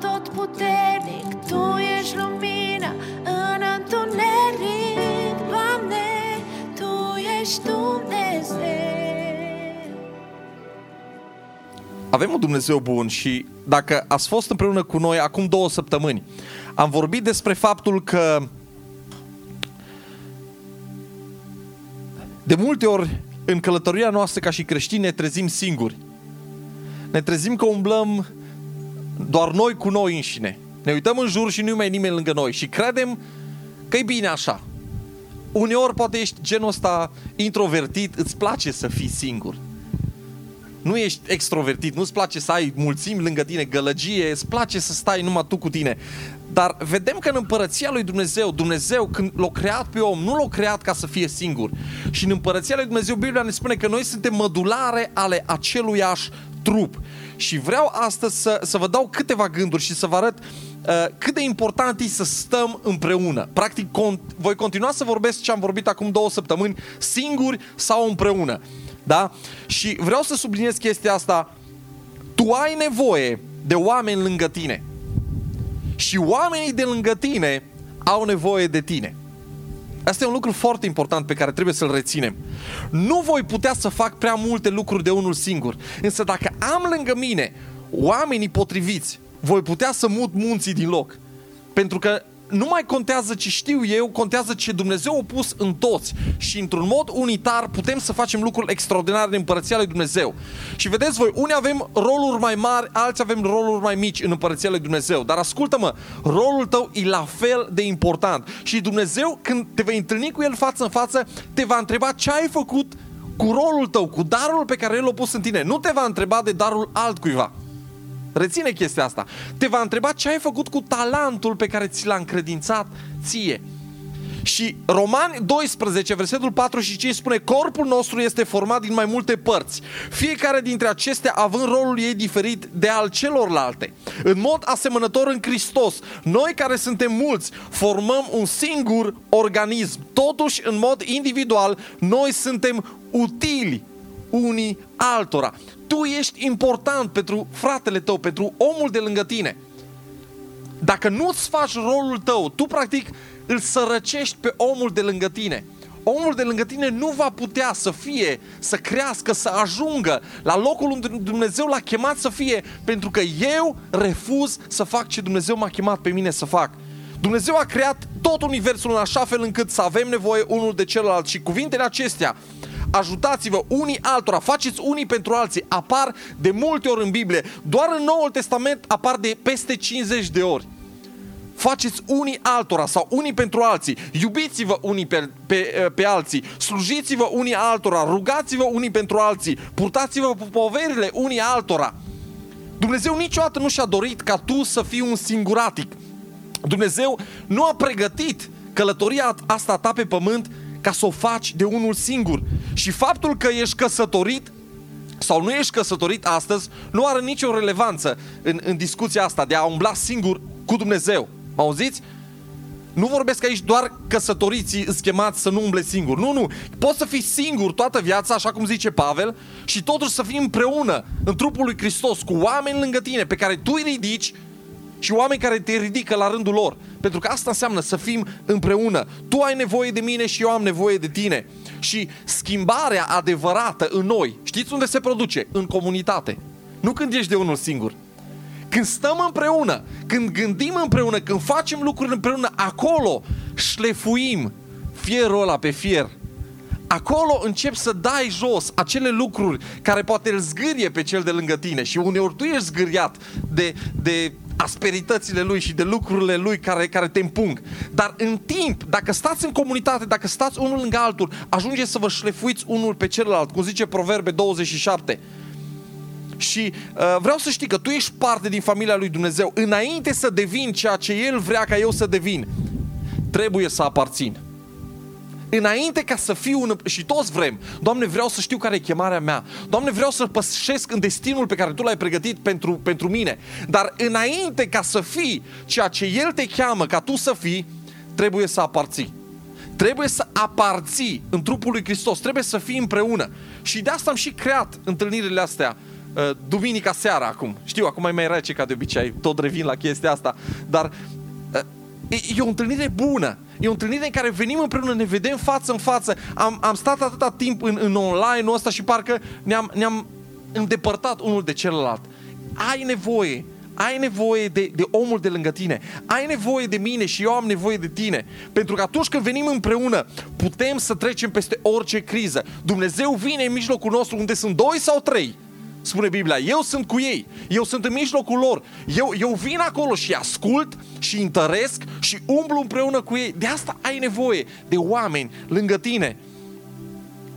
tot puternic, Tu ești lumina în întuneric, Doamne, Tu ești Dumnezeu. Avem un Dumnezeu bun și dacă ați fost împreună cu noi acum două săptămâni, am vorbit despre faptul că de multe ori în călătoria noastră ca și creștini ne trezim singuri. Ne trezim că umblăm doar noi cu noi înșine. Ne uităm în jur și nu mai e nimeni lângă noi și credem că e bine așa. Uneori poate ești genul ăsta introvertit, îți place să fii singur. Nu ești extrovertit, nu-ți place să ai mulțimi lângă tine, gălăgie, îți place să stai numai tu cu tine. Dar vedem că în împărăția lui Dumnezeu, Dumnezeu când l-a creat pe om, nu l-a creat ca să fie singur. Și în împărăția lui Dumnezeu, Biblia ne spune că noi suntem mădulare ale aceluiași trup. Și vreau astăzi să, să vă dau câteva gânduri și să vă arăt uh, cât de important e să stăm împreună. Practic, con- voi continua să vorbesc ce am vorbit acum două săptămâni, singuri sau împreună. Da? Și vreau să subliniez chestia asta. Tu ai nevoie de oameni lângă tine. Și oamenii de lângă tine au nevoie de tine. Asta e un lucru foarte important pe care trebuie să-l reținem. Nu voi putea să fac prea multe lucruri de unul singur, însă dacă am lângă mine oamenii potriviți, voi putea să mut munții din loc. Pentru că nu mai contează ce știu eu, contează ce Dumnezeu a pus în toți. Și într-un mod unitar putem să facem lucruri extraordinare în împărăția lui Dumnezeu. Și vedeți voi, unii avem roluri mai mari, alții avem roluri mai mici în împărăția lui Dumnezeu. Dar ascultă-mă, rolul tău e la fel de important. Și Dumnezeu, când te vei întâlni cu El față în față, te va întreba ce ai făcut cu rolul tău, cu darul pe care El l-a pus în tine. Nu te va întreba de darul altcuiva. Reține chestia asta. Te va întreba ce ai făcut cu talentul pe care ți l-a încredințat ție. Și Romani 12, versetul 4 și 5 spune Corpul nostru este format din mai multe părți, fiecare dintre acestea având rolul ei diferit de al celorlalte. În mod asemănător în Hristos, noi care suntem mulți formăm un singur organism. Totuși, în mod individual, noi suntem utili unii altora. Tu ești important pentru fratele tău, pentru omul de lângă tine. Dacă nu-ți faci rolul tău, tu practic îl sărăcești pe omul de lângă tine. Omul de lângă tine nu va putea să fie, să crească, să ajungă la locul unde Dumnezeu l-a chemat să fie, pentru că eu refuz să fac ce Dumnezeu m-a chemat pe mine să fac. Dumnezeu a creat tot universul în așa fel încât să avem nevoie unul de celălalt și cuvintele acestea ajutați-vă unii altora, faceți unii pentru alții, apar de multe ori în Biblie. Doar în Noul Testament apar de peste 50 de ori. Faceți unii altora sau unii pentru alții. Iubiți-vă unii pe, pe, pe alții. Slujiți-vă unii altora. Rugați-vă unii pentru alții. Purtați-vă poverile unii altora. Dumnezeu niciodată nu și-a dorit ca tu să fii un singuratic. Dumnezeu nu a pregătit călătoria asta ta pe pământ ca să o faci de unul singur. Și faptul că ești căsătorit sau nu ești căsătorit astăzi nu are nicio relevanță în, în discuția asta de a umbla singur cu Dumnezeu. Mă auziți? Nu vorbesc aici doar căsătoriții îți chemați să nu umble singur. Nu, nu. Poți să fii singur toată viața, așa cum zice Pavel, și totuși să fii împreună în trupul lui Hristos, cu oameni lângă tine, pe care tu îi ridici și oameni care te ridică la rândul lor. Pentru că asta înseamnă să fim împreună. Tu ai nevoie de mine și eu am nevoie de tine. Și schimbarea adevărată în noi, știți unde se produce? În comunitate. Nu când ești de unul singur. Când stăm împreună, când gândim împreună, când facem lucruri împreună, acolo șlefuim fierul ăla pe fier. Acolo încep să dai jos acele lucruri care poate îl zgârie pe cel de lângă tine și uneori tu ești zgâriat de, de asperitățile lui și de lucrurile lui care, care te împung. Dar în timp, dacă stați în comunitate, dacă stați unul lângă altul, ajungeți să vă șlefuiți unul pe celălalt, cum zice Proverbe 27. Și uh, vreau să știi că tu ești parte din familia lui Dumnezeu. Înainte să devin ceea ce El vrea ca eu să devin, trebuie să aparțin. Înainte ca să fiu un... Și toți vrem. Doamne, vreau să știu care e chemarea mea. Doamne, vreau să pășesc în destinul pe care Tu l-ai pregătit pentru, pentru mine. Dar înainte ca să fii ceea ce El te cheamă ca Tu să fii, trebuie să aparții. Trebuie să aparții în trupul lui Hristos. Trebuie să fii împreună. Și de asta am și creat întâlnirile astea uh, duminica seara acum. Știu, acum e mai rece ca de obicei, tot revin la chestia asta, dar uh, e, e o întâlnire bună. E o întâlnire în care venim împreună, ne vedem față în față. Am, am stat atâta timp în, în online-ul ăsta și parcă ne-am, ne-am îndepărtat unul de celălalt. Ai nevoie ai nevoie de, de omul de lângă tine, ai nevoie de mine și eu am nevoie de tine. Pentru că atunci când venim împreună, putem să trecem peste orice criză. Dumnezeu vine în mijlocul nostru unde sunt doi sau trei. Spune Biblia, eu sunt cu ei, eu sunt în mijlocul lor, eu, eu vin acolo și ascult și întăresc și umblu împreună cu ei. De asta ai nevoie de oameni lângă tine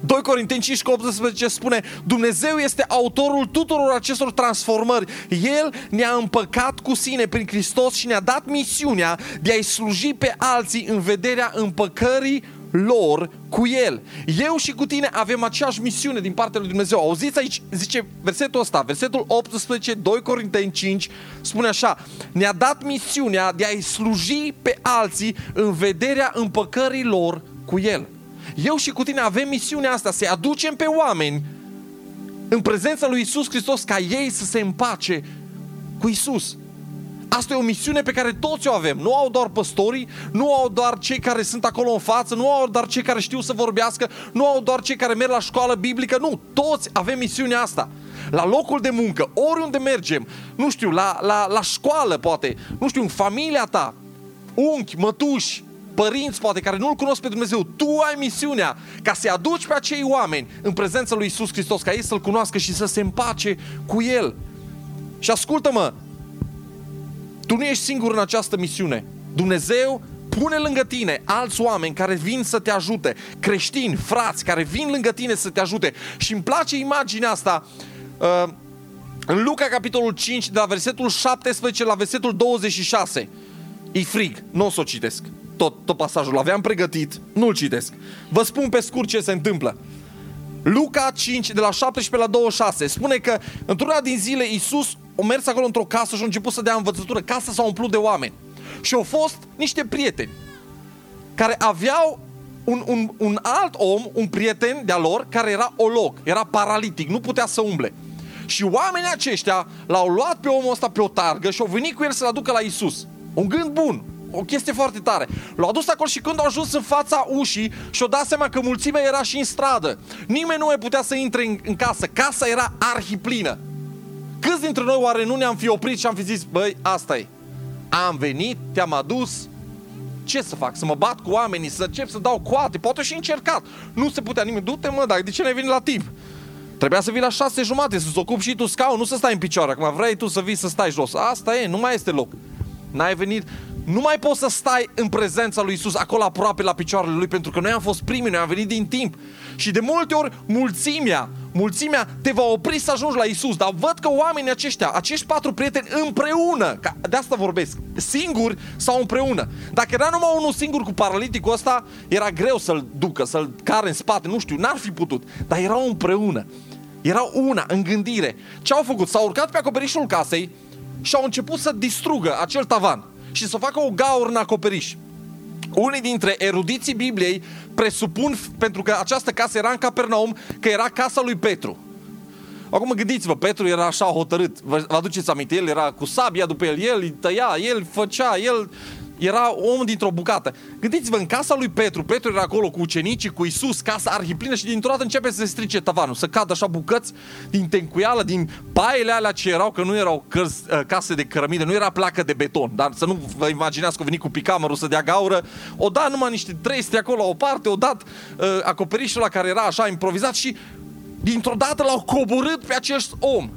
2 Corinteni 5 18 spune Dumnezeu este autorul tuturor acestor transformări. El ne-a împăcat cu sine prin Hristos și ne-a dat misiunea de a-i sluji pe alții în vederea împăcării lor cu El. Eu și cu tine avem aceeași misiune din partea lui Dumnezeu. Auziți aici, zice versetul ăsta, versetul 18, 2 Corinteni 5, spune așa, ne-a dat misiunea de a-i sluji pe alții în vederea împăcării lor cu El. Eu și cu tine avem misiunea asta, să aducem pe oameni în prezența lui Isus Hristos ca ei să se împace cu Isus. Asta e o misiune pe care toți o avem. Nu au doar păstorii, nu au doar cei care sunt acolo în față, nu au doar cei care știu să vorbească, nu au doar cei care merg la școală biblică, nu. Toți avem misiunea asta. La locul de muncă, oriunde mergem, nu știu, la, la, la școală poate, nu știu, în familia ta, unchi, mătuși, părinți poate care nu-L cunosc pe Dumnezeu, tu ai misiunea ca să-i aduci pe acei oameni în prezența lui Isus Hristos, ca ei să-L cunoască și să se împace cu El. Și ascultă-mă, tu nu ești singur în această misiune. Dumnezeu pune lângă tine alți oameni care vin să te ajute, creștini, frați, care vin lângă tine să te ajute. Și îmi place imaginea asta uh, în Luca, capitolul 5, de la versetul 17 la versetul 26. E frig, nu o să o citesc tot, tot pasajul, l-aveam pregătit, nu-l citesc. Vă spun pe scurt ce se întâmplă. Luca 5, de la 17 la 26, spune că într-una din zile Iisus a mers acolo într-o casă și a început să dea învățătură. Casa s-a umplut de oameni. Și au fost niște prieteni care aveau un, un, un alt om, un prieten de-a lor, care era olog, era paralitic, nu putea să umble. Și oamenii aceștia l-au luat pe omul ăsta pe o targă și au venit cu el să-l aducă la Isus. Un gând bun, o chestie foarte tare. L-au adus acolo și când au ajuns în fața ușii și-au dat seama că mulțimea era și în stradă. Nimeni nu mai putea să intre în, în casă. Casa era arhiplină. Câți dintre noi oare nu ne-am fi oprit și am fi zis, băi, asta e. Am venit, te-am adus, ce să fac? Să mă bat cu oamenii, să încep să dau coate, poate și încercat. Nu se putea nimeni. Du-te mă, dar de ce n-ai venit la timp? Trebuia să vii la șase jumate, să-ți ocupi și tu scaun, nu să stai în picioare. Acum vrei tu să vii să stai jos. Asta e, nu mai este loc. N-ai venit, nu mai poți să stai în prezența lui Isus acolo aproape la picioarele lui pentru că noi am fost primii, noi am venit din timp. Și de multe ori mulțimea, mulțimea te va opri să ajungi la Isus, dar văd că oamenii aceștia, acești patru prieteni împreună, de asta vorbesc, singuri sau împreună. Dacă era numai unul singur cu paraliticul ăsta, era greu să-l ducă, să-l care în spate, nu știu, n-ar fi putut, dar erau împreună. Erau una, în gândire. Ce au făcut? S-au urcat pe acoperișul casei și au început să distrugă acel tavan și să facă o gaură în acoperiș. Unii dintre erudiții Bibliei presupun, pentru că această casă era în Capernaum, că era casa lui Petru. Acum gândiți-vă, Petru era așa hotărât. Vă aduceți aminte, el era cu sabia după el, el îi tăia, el făcea, el era om dintr-o bucată. Gândiți-vă, în casa lui Petru, Petru era acolo cu ucenicii, cu Isus, casa arhiplină și dintr-o dată începe să se strice tavanul, să cadă așa bucăți din tencuială, din paiele alea ce erau, că nu erau cărți, uh, case de cărămidă, nu era placă de beton, dar să nu vă imaginați că a venit cu picamărul să dea gaură, o dat numai niște trei acolo o parte, o dat uh, acoperișul la care era așa improvizat și dintr-o dată l-au coborât pe acest om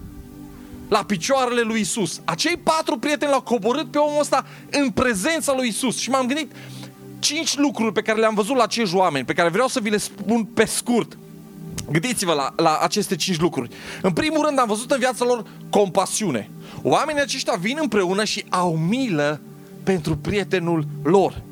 la picioarele lui Isus. Acei patru prieteni l-au coborât pe omul ăsta în prezența lui Isus. Și m-am gândit cinci lucruri pe care le-am văzut la acești oameni, pe care vreau să vi le spun pe scurt. Gândiți-vă la, la aceste cinci lucruri. În primul rând am văzut în viața lor compasiune. Oamenii aceștia vin împreună și au milă pentru prietenul lor.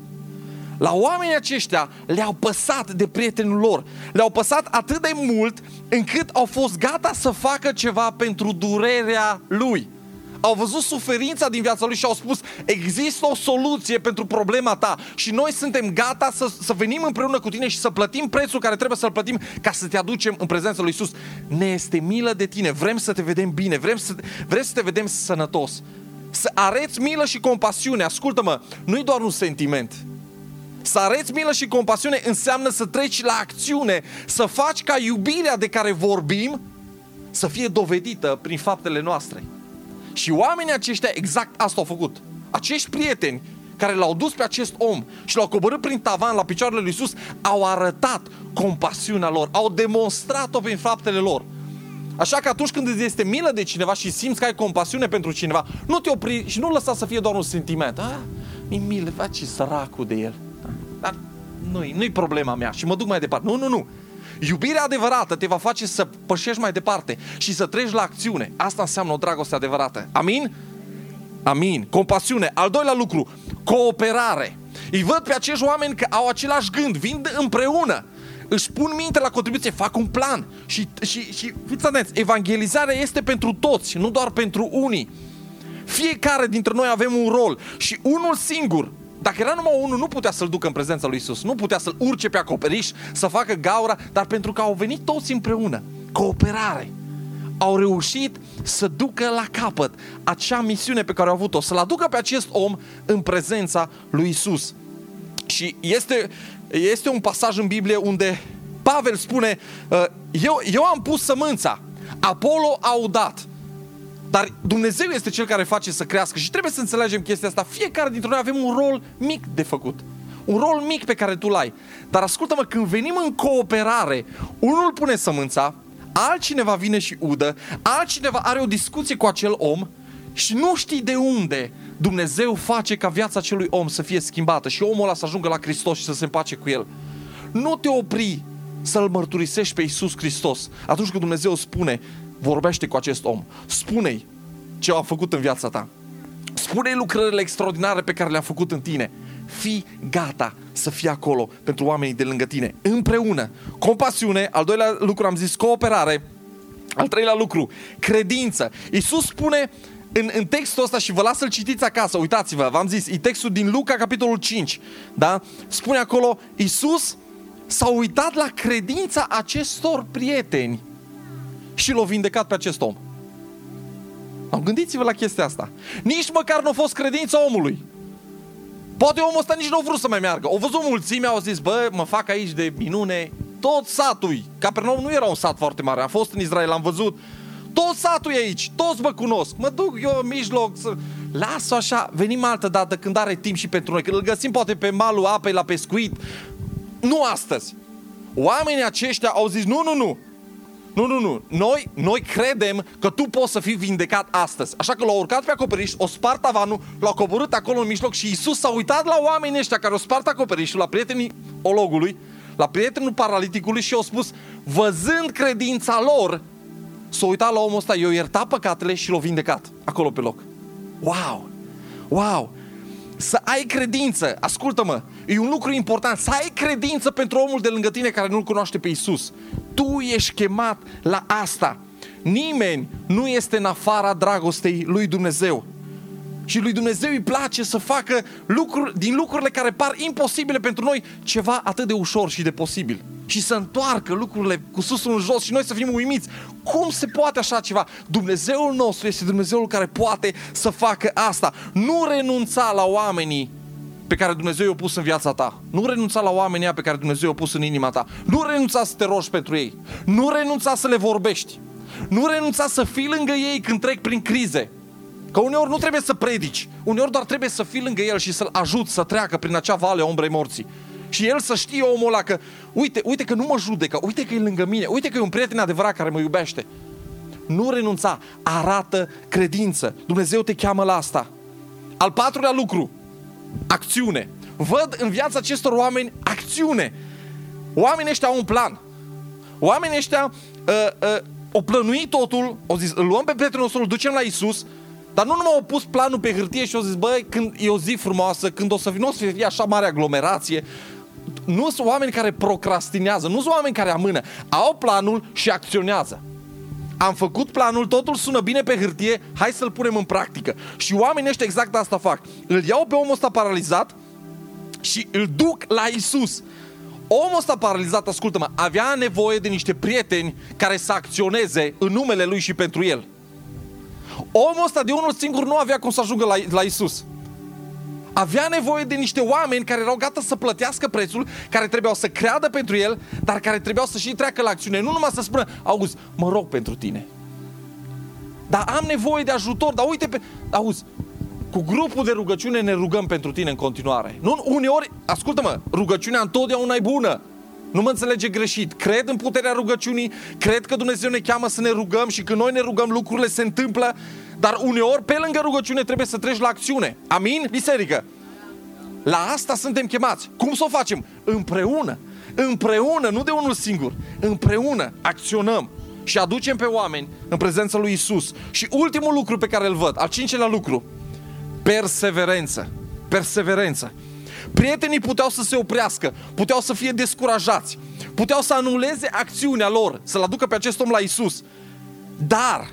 La oamenii aceștia le-au păsat de prietenul lor. Le-au păsat atât de mult încât au fost gata să facă ceva pentru durerea lui. au văzut suferința din viața lui și au spus există o soluție pentru problema ta și noi suntem gata să, să venim împreună cu tine și să plătim prețul care trebuie să-l plătim ca să te aducem în prezența lui Isus. Ne este milă de tine, vrem să te vedem bine, vrem să, vrem să te vedem sănătos. Să areți milă și compasiune, ascultă-mă, nu-i doar un sentiment, să arăți milă și compasiune înseamnă să treci la acțiune, să faci ca iubirea de care vorbim să fie dovedită prin faptele noastre. Și oamenii aceștia exact asta au făcut. Acești prieteni care l-au dus pe acest om și l-au coborât prin tavan la picioarele lui Isus, au arătat compasiunea lor, au demonstrat-o prin faptele lor. Așa că atunci când îți este milă de cineva și simți că ai compasiune pentru cineva, nu te opri și nu lăsa să fie doar un sentiment. Ah, mi milă, faci săracul de el. Dar nu-i, nu-i problema mea și mă duc mai departe. Nu, nu, nu. Iubirea adevărată te va face să pășești mai departe și să treci la acțiune. Asta înseamnă o dragoste adevărată. Amin? Amin. Compasiune. Al doilea lucru, cooperare. Îi văd pe acești oameni că au același gând, vin împreună își pun minte la contribuție, fac un plan. Și, și, și fiți atenți, evangelizarea este pentru toți, nu doar pentru unii. Fiecare dintre noi avem un rol și unul singur dacă era numai unul, nu putea să-l ducă în prezența lui Isus, nu putea să-l urce pe acoperiș, să facă gaura, dar pentru că au venit toți împreună, cooperare, au reușit să ducă la capăt acea misiune pe care au avut-o, să-l aducă pe acest om în prezența lui Isus. Și este, este un pasaj în Biblie unde Pavel spune, uh, eu, eu am pus sămânța, Apollo a udat, dar Dumnezeu este Cel care face să crească și trebuie să înțelegem chestia asta. Fiecare dintre noi avem un rol mic de făcut. Un rol mic pe care tu l-ai. Dar ascultă-mă, când venim în cooperare, unul pune sămânța, altcineva vine și udă, altcineva are o discuție cu acel om și nu știi de unde Dumnezeu face ca viața acelui om să fie schimbată și omul ăla să ajungă la Hristos și să se împace cu el. Nu te opri să-L mărturisești pe Iisus Hristos atunci când Dumnezeu spune vorbește cu acest om. Spune-i ce a făcut în viața ta. Spune-i lucrările extraordinare pe care le-a făcut în tine. Fii gata să fii acolo pentru oamenii de lângă tine. Împreună. Compasiune. Al doilea lucru am zis cooperare. Al treilea lucru, credință. Iisus spune în, în textul ăsta și vă las să-l citiți acasă, uitați-vă, v-am zis, e textul din Luca, capitolul 5, da? Spune acolo, Iisus s-a uitat la credința acestor prieteni și l-a vindecat pe acest om. Am gândiți-vă la chestia asta. Nici măcar nu a fost credința omului. Poate omul ăsta nici nu a vrut să mai meargă. Au văzut mulțimea, au zis, bă, mă fac aici de minune. Tot satul Capernaum nu era un sat foarte mare. Am fost în Israel, am văzut. Tot satul e aici, toți mă cunosc. Mă duc eu în mijloc să... Lasă așa, venim altă dată când are timp și pentru noi. Când îl găsim poate pe malul apei la pescuit. Nu astăzi. Oamenii aceștia au zis, nu, nu, nu, nu, nu, nu. Noi, noi credem că tu poți să fii vindecat astăzi. Așa că l-au urcat pe acoperiș, o spart tavanul, l-au coborât acolo în mijloc și Isus s-a uitat la oamenii ăștia care au spart acoperișul, la prietenii ologului, la prietenul paraliticului și au spus, văzând credința lor, s-a uitat la omul ăsta, i-a iertat păcatele și l-a vindecat acolo pe loc. Wow! Wow! Să ai credință, ascultă-mă, e un lucru important, să ai credință pentru omul de lângă tine care nu-L cunoaște pe Isus. Tu ești chemat la asta. Nimeni nu este în afara dragostei lui Dumnezeu. Și lui Dumnezeu îi place să facă lucruri, din lucrurile care par imposibile pentru noi ceva atât de ușor și de posibil. Și să întoarcă lucrurile cu susul în jos și noi să fim uimiți. Cum se poate așa ceva? Dumnezeul nostru este Dumnezeul care poate să facă asta. Nu renunța la oamenii pe care Dumnezeu i-a pus în viața ta. Nu renunța la oamenii pe care Dumnezeu i-a pus în inima ta. Nu renunța să te rogi pentru ei. Nu renunța să le vorbești. Nu renunța să fii lângă ei când trec prin crize. Că uneori nu trebuie să predici. Uneori doar trebuie să fii lângă el și să-l ajuți să treacă prin acea vale a ombrei morții. Și el să știe omul ăla că, uite, uite că nu mă judecă, uite că e lângă mine, uite că e un prieten adevărat care mă iubește. Nu renunța, arată credință. Dumnezeu te cheamă la asta. Al patrulea lucru, acțiune. Văd în viața acestor oameni acțiune. Oamenii ăștia au un plan. Oamenii ăștia uh, uh, o plănuit totul, au zis, îl luăm pe prietenul nostru, îl ducem la Isus, dar nu numai au pus planul pe hârtie și au zis, băi, când e o zi frumoasă, când o să vină, o să fie așa mare aglomerație, nu sunt oameni care procrastinează, nu sunt oameni care amână, au planul și acționează. Am făcut planul, totul sună bine pe hârtie, hai să-l punem în practică. Și oamenii ăștia exact asta fac. Îl iau pe omul ăsta paralizat și îl duc la Isus. Omul ăsta paralizat, ascultă-mă, avea nevoie de niște prieteni care să acționeze în numele lui și pentru el. Omul ăsta de unul singur nu avea cum să ajungă la, la Isus. Avea nevoie de niște oameni care erau gata să plătească prețul, care trebuiau să creadă pentru el, dar care trebuiau să și treacă la acțiune. Nu numai să spună, auzi, mă rog pentru tine. Dar am nevoie de ajutor, dar uite pe... Auzi, cu grupul de rugăciune ne rugăm pentru tine în continuare. Nu, uneori, ascultă-mă, rugăciunea întotdeauna e bună. Nu mă înțelege greșit. Cred în puterea rugăciunii, cred că Dumnezeu ne cheamă să ne rugăm și când noi ne rugăm lucrurile se întâmplă, dar uneori pe lângă rugăciune trebuie să treci la acțiune. Amin, biserică? La asta suntem chemați. Cum să o facem? Împreună. Împreună, nu de unul singur. Împreună acționăm și aducem pe oameni în prezența lui Isus. Și ultimul lucru pe care îl văd, al cincelea lucru, perseverență. Perseverență. Prietenii puteau să se oprească, puteau să fie descurajați, puteau să anuleze acțiunea lor, să-l aducă pe acest om la Isus. Dar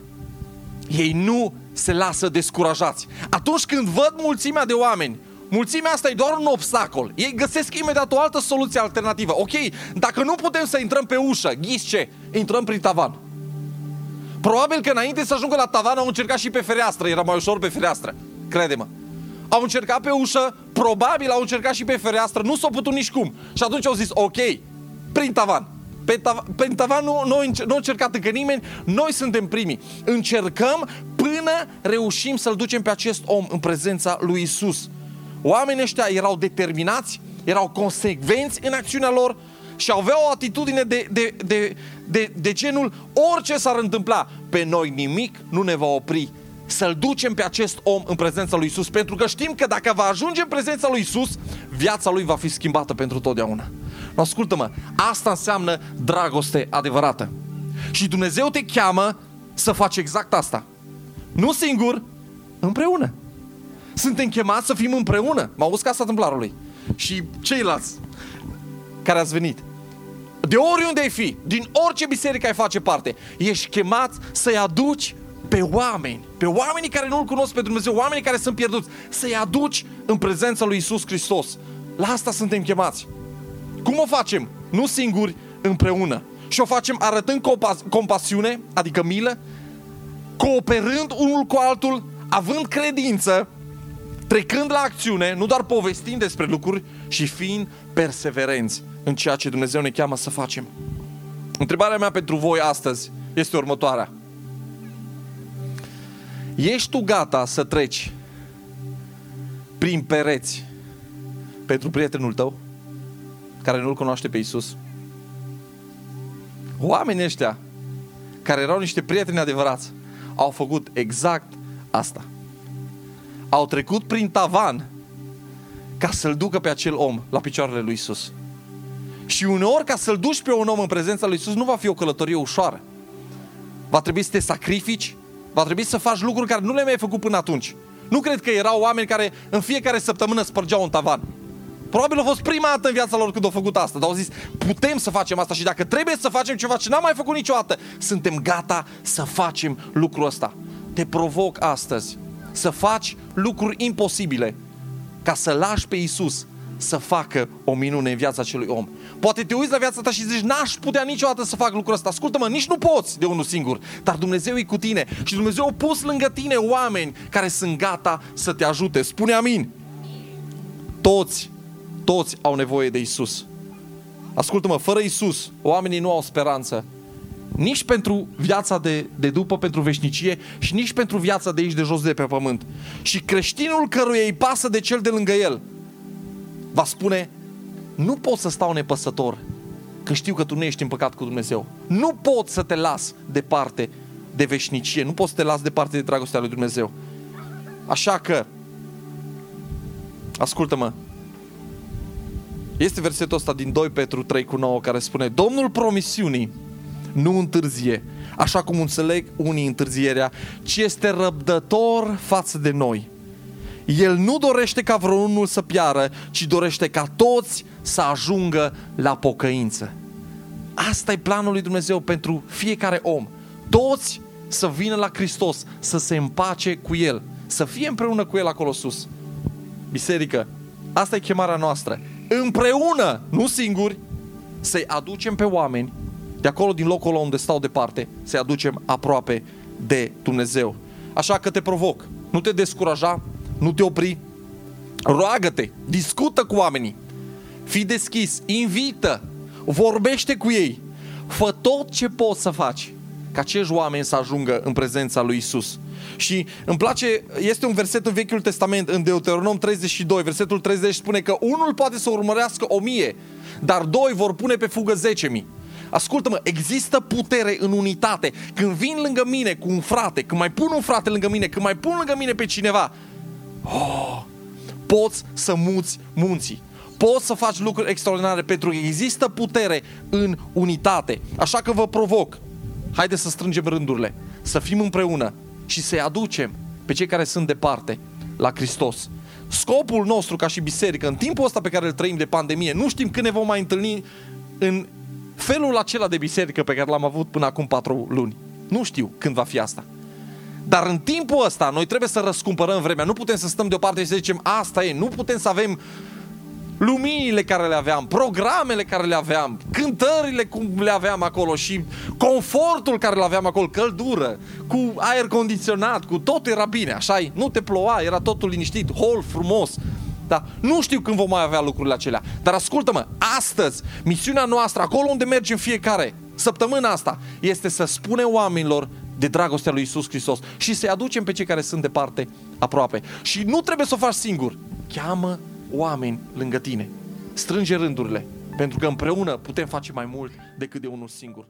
ei nu se lasă descurajați. Atunci când văd mulțimea de oameni, mulțimea asta e doar un obstacol. Ei găsesc imediat o altă soluție alternativă. Ok, dacă nu putem să intrăm pe ușă, ghiți ce? Intrăm prin tavan. Probabil că înainte să ajungă la tavan au încercat și pe fereastră, era mai ușor pe fereastră. Crede-mă. Au încercat pe ușă, probabil au încercat și pe fereastră, nu s-au putut nici cum. Și atunci au zis, ok, prin tavan. Pe, tav- pe tavan nu, nu, nu a încercat încă nimeni, noi suntem primii. Încercăm până reușim să-l ducem pe acest om în prezența lui Isus. Oamenii ăștia erau determinați, erau consecvenți în acțiunea lor și aveau o atitudine de, de, de, de, de genul orice s-ar întâmpla, pe noi nimic nu ne va opri să-l ducem pe acest om în prezența lui Isus, pentru că știm că dacă va ajunge în prezența lui Isus, viața lui va fi schimbată pentru totdeauna. Ascultă-mă, asta înseamnă dragoste adevărată. Și Dumnezeu te cheamă să faci exact asta. Nu singur, împreună. Suntem chemați să fim împreună. Mă auzi casa tâmplarului. Și ceilalți care ați venit. De oriunde ai fi, din orice biserică ai face parte, ești chemat să-i aduci pe oameni, pe oamenii care nu-L cunosc pe Dumnezeu, oamenii care sunt pierduți, să-i aduci în prezența lui Isus Hristos. La asta suntem chemați. Cum o facem? Nu singuri, împreună. Și o facem arătând compas- compasiune, adică milă, cooperând unul cu altul, având credință, trecând la acțiune, nu doar povestind despre lucruri, și fiind perseverenți în ceea ce Dumnezeu ne cheamă să facem. Întrebarea mea pentru voi astăzi este următoarea. Ești tu gata să treci prin pereți pentru prietenul tău care nu-L cunoaște pe Isus? Oamenii ăștia care erau niște prieteni adevărați au făcut exact asta. Au trecut prin tavan ca să-l ducă pe acel om la picioarele lui Isus. Și uneori ca să-l duci pe un om în prezența lui Isus nu va fi o călătorie ușoară. Va trebui să te sacrifici, Va trebui să faci lucruri care nu le-ai mai făcut până atunci. Nu cred că erau oameni care în fiecare săptămână spărgeau un tavan. Probabil a fost prima dată în viața lor când au făcut asta, dar au zis, putem să facem asta și dacă trebuie să facem ceva ce n-am mai făcut niciodată, suntem gata să facem lucrul ăsta. Te provoc astăzi să faci lucruri imposibile ca să lași pe Isus să facă o minune în viața acelui om. Poate te uiți la viața ta și zici, n-aș putea niciodată să fac lucrul ăsta. Ascultă-mă, nici nu poți de unul singur, dar Dumnezeu e cu tine și Dumnezeu a pus lângă tine oameni care sunt gata să te ajute. Spune amin. Toți, toți au nevoie de Isus. Ascultă-mă, fără Isus, oamenii nu au speranță. Nici pentru viața de, de după, pentru veșnicie și nici pentru viața de aici de jos de pe pământ. Și creștinul căruia îi pasă de cel de lângă el, va spune, nu pot să stau nepăsător, că știu că tu nu ești în păcat cu Dumnezeu. Nu pot să te las departe de veșnicie, nu pot să te las departe de dragostea lui Dumnezeu. Așa că, ascultă-mă, este versetul ăsta din 2 Petru 3 cu 9 care spune Domnul promisiunii nu întârzie, așa cum înțeleg unii întârzierea, ci este răbdător față de noi el nu dorește ca vreunul să piară, ci dorește ca toți să ajungă la pocăință. Asta e planul lui Dumnezeu pentru fiecare om. Toți să vină la Hristos, să se împace cu El, să fie împreună cu El acolo sus. Biserică, asta e chemarea noastră. Împreună, nu singuri, să-i aducem pe oameni de acolo din locul unde stau departe, să-i aducem aproape de Dumnezeu. Așa că te provoc, nu te descuraja, nu te opri, roagă-te, discută cu oamenii, fii deschis, invită, vorbește cu ei, fă tot ce poți să faci ca acești oameni să ajungă în prezența lui Isus. Și îmi place, este un verset în Vechiul Testament, în Deuteronom 32, versetul 30 spune că unul poate să urmărească o mie, dar doi vor pune pe fugă zece mii. Ascultă-mă, există putere în unitate. Când vin lângă mine cu un frate, când mai pun un frate lângă mine, când mai pun lângă mine pe cineva, oh, poți să muți munții. Poți să faci lucruri extraordinare pentru că există putere în unitate. Așa că vă provoc. Haideți să strângem rândurile, să fim împreună și să-i aducem pe cei care sunt departe la Hristos. Scopul nostru ca și biserică, în timpul ăsta pe care îl trăim de pandemie, nu știm când ne vom mai întâlni în felul acela de biserică pe care l-am avut până acum patru luni. Nu știu când va fi asta. Dar în timpul ăsta noi trebuie să răscumpărăm vremea. Nu putem să stăm deoparte și să zicem asta e. Nu putem să avem luminile care le aveam, programele care le aveam, cântările cum le aveam acolo și confortul care le aveam acolo, căldură, cu aer condiționat, cu tot era bine, așa Nu te ploua, era totul liniștit, hol frumos. Da? Nu știu când vom mai avea lucrurile acelea. Dar ascultă-mă, astăzi, misiunea noastră, acolo unde mergem fiecare, săptămâna asta, este să spunem oamenilor de dragostea lui Isus Hristos și să-i aducem pe cei care sunt departe aproape. Și nu trebuie să o faci singur. Cheamă oameni lângă tine. Strânge rândurile, pentru că împreună putem face mai mult decât de unul singur.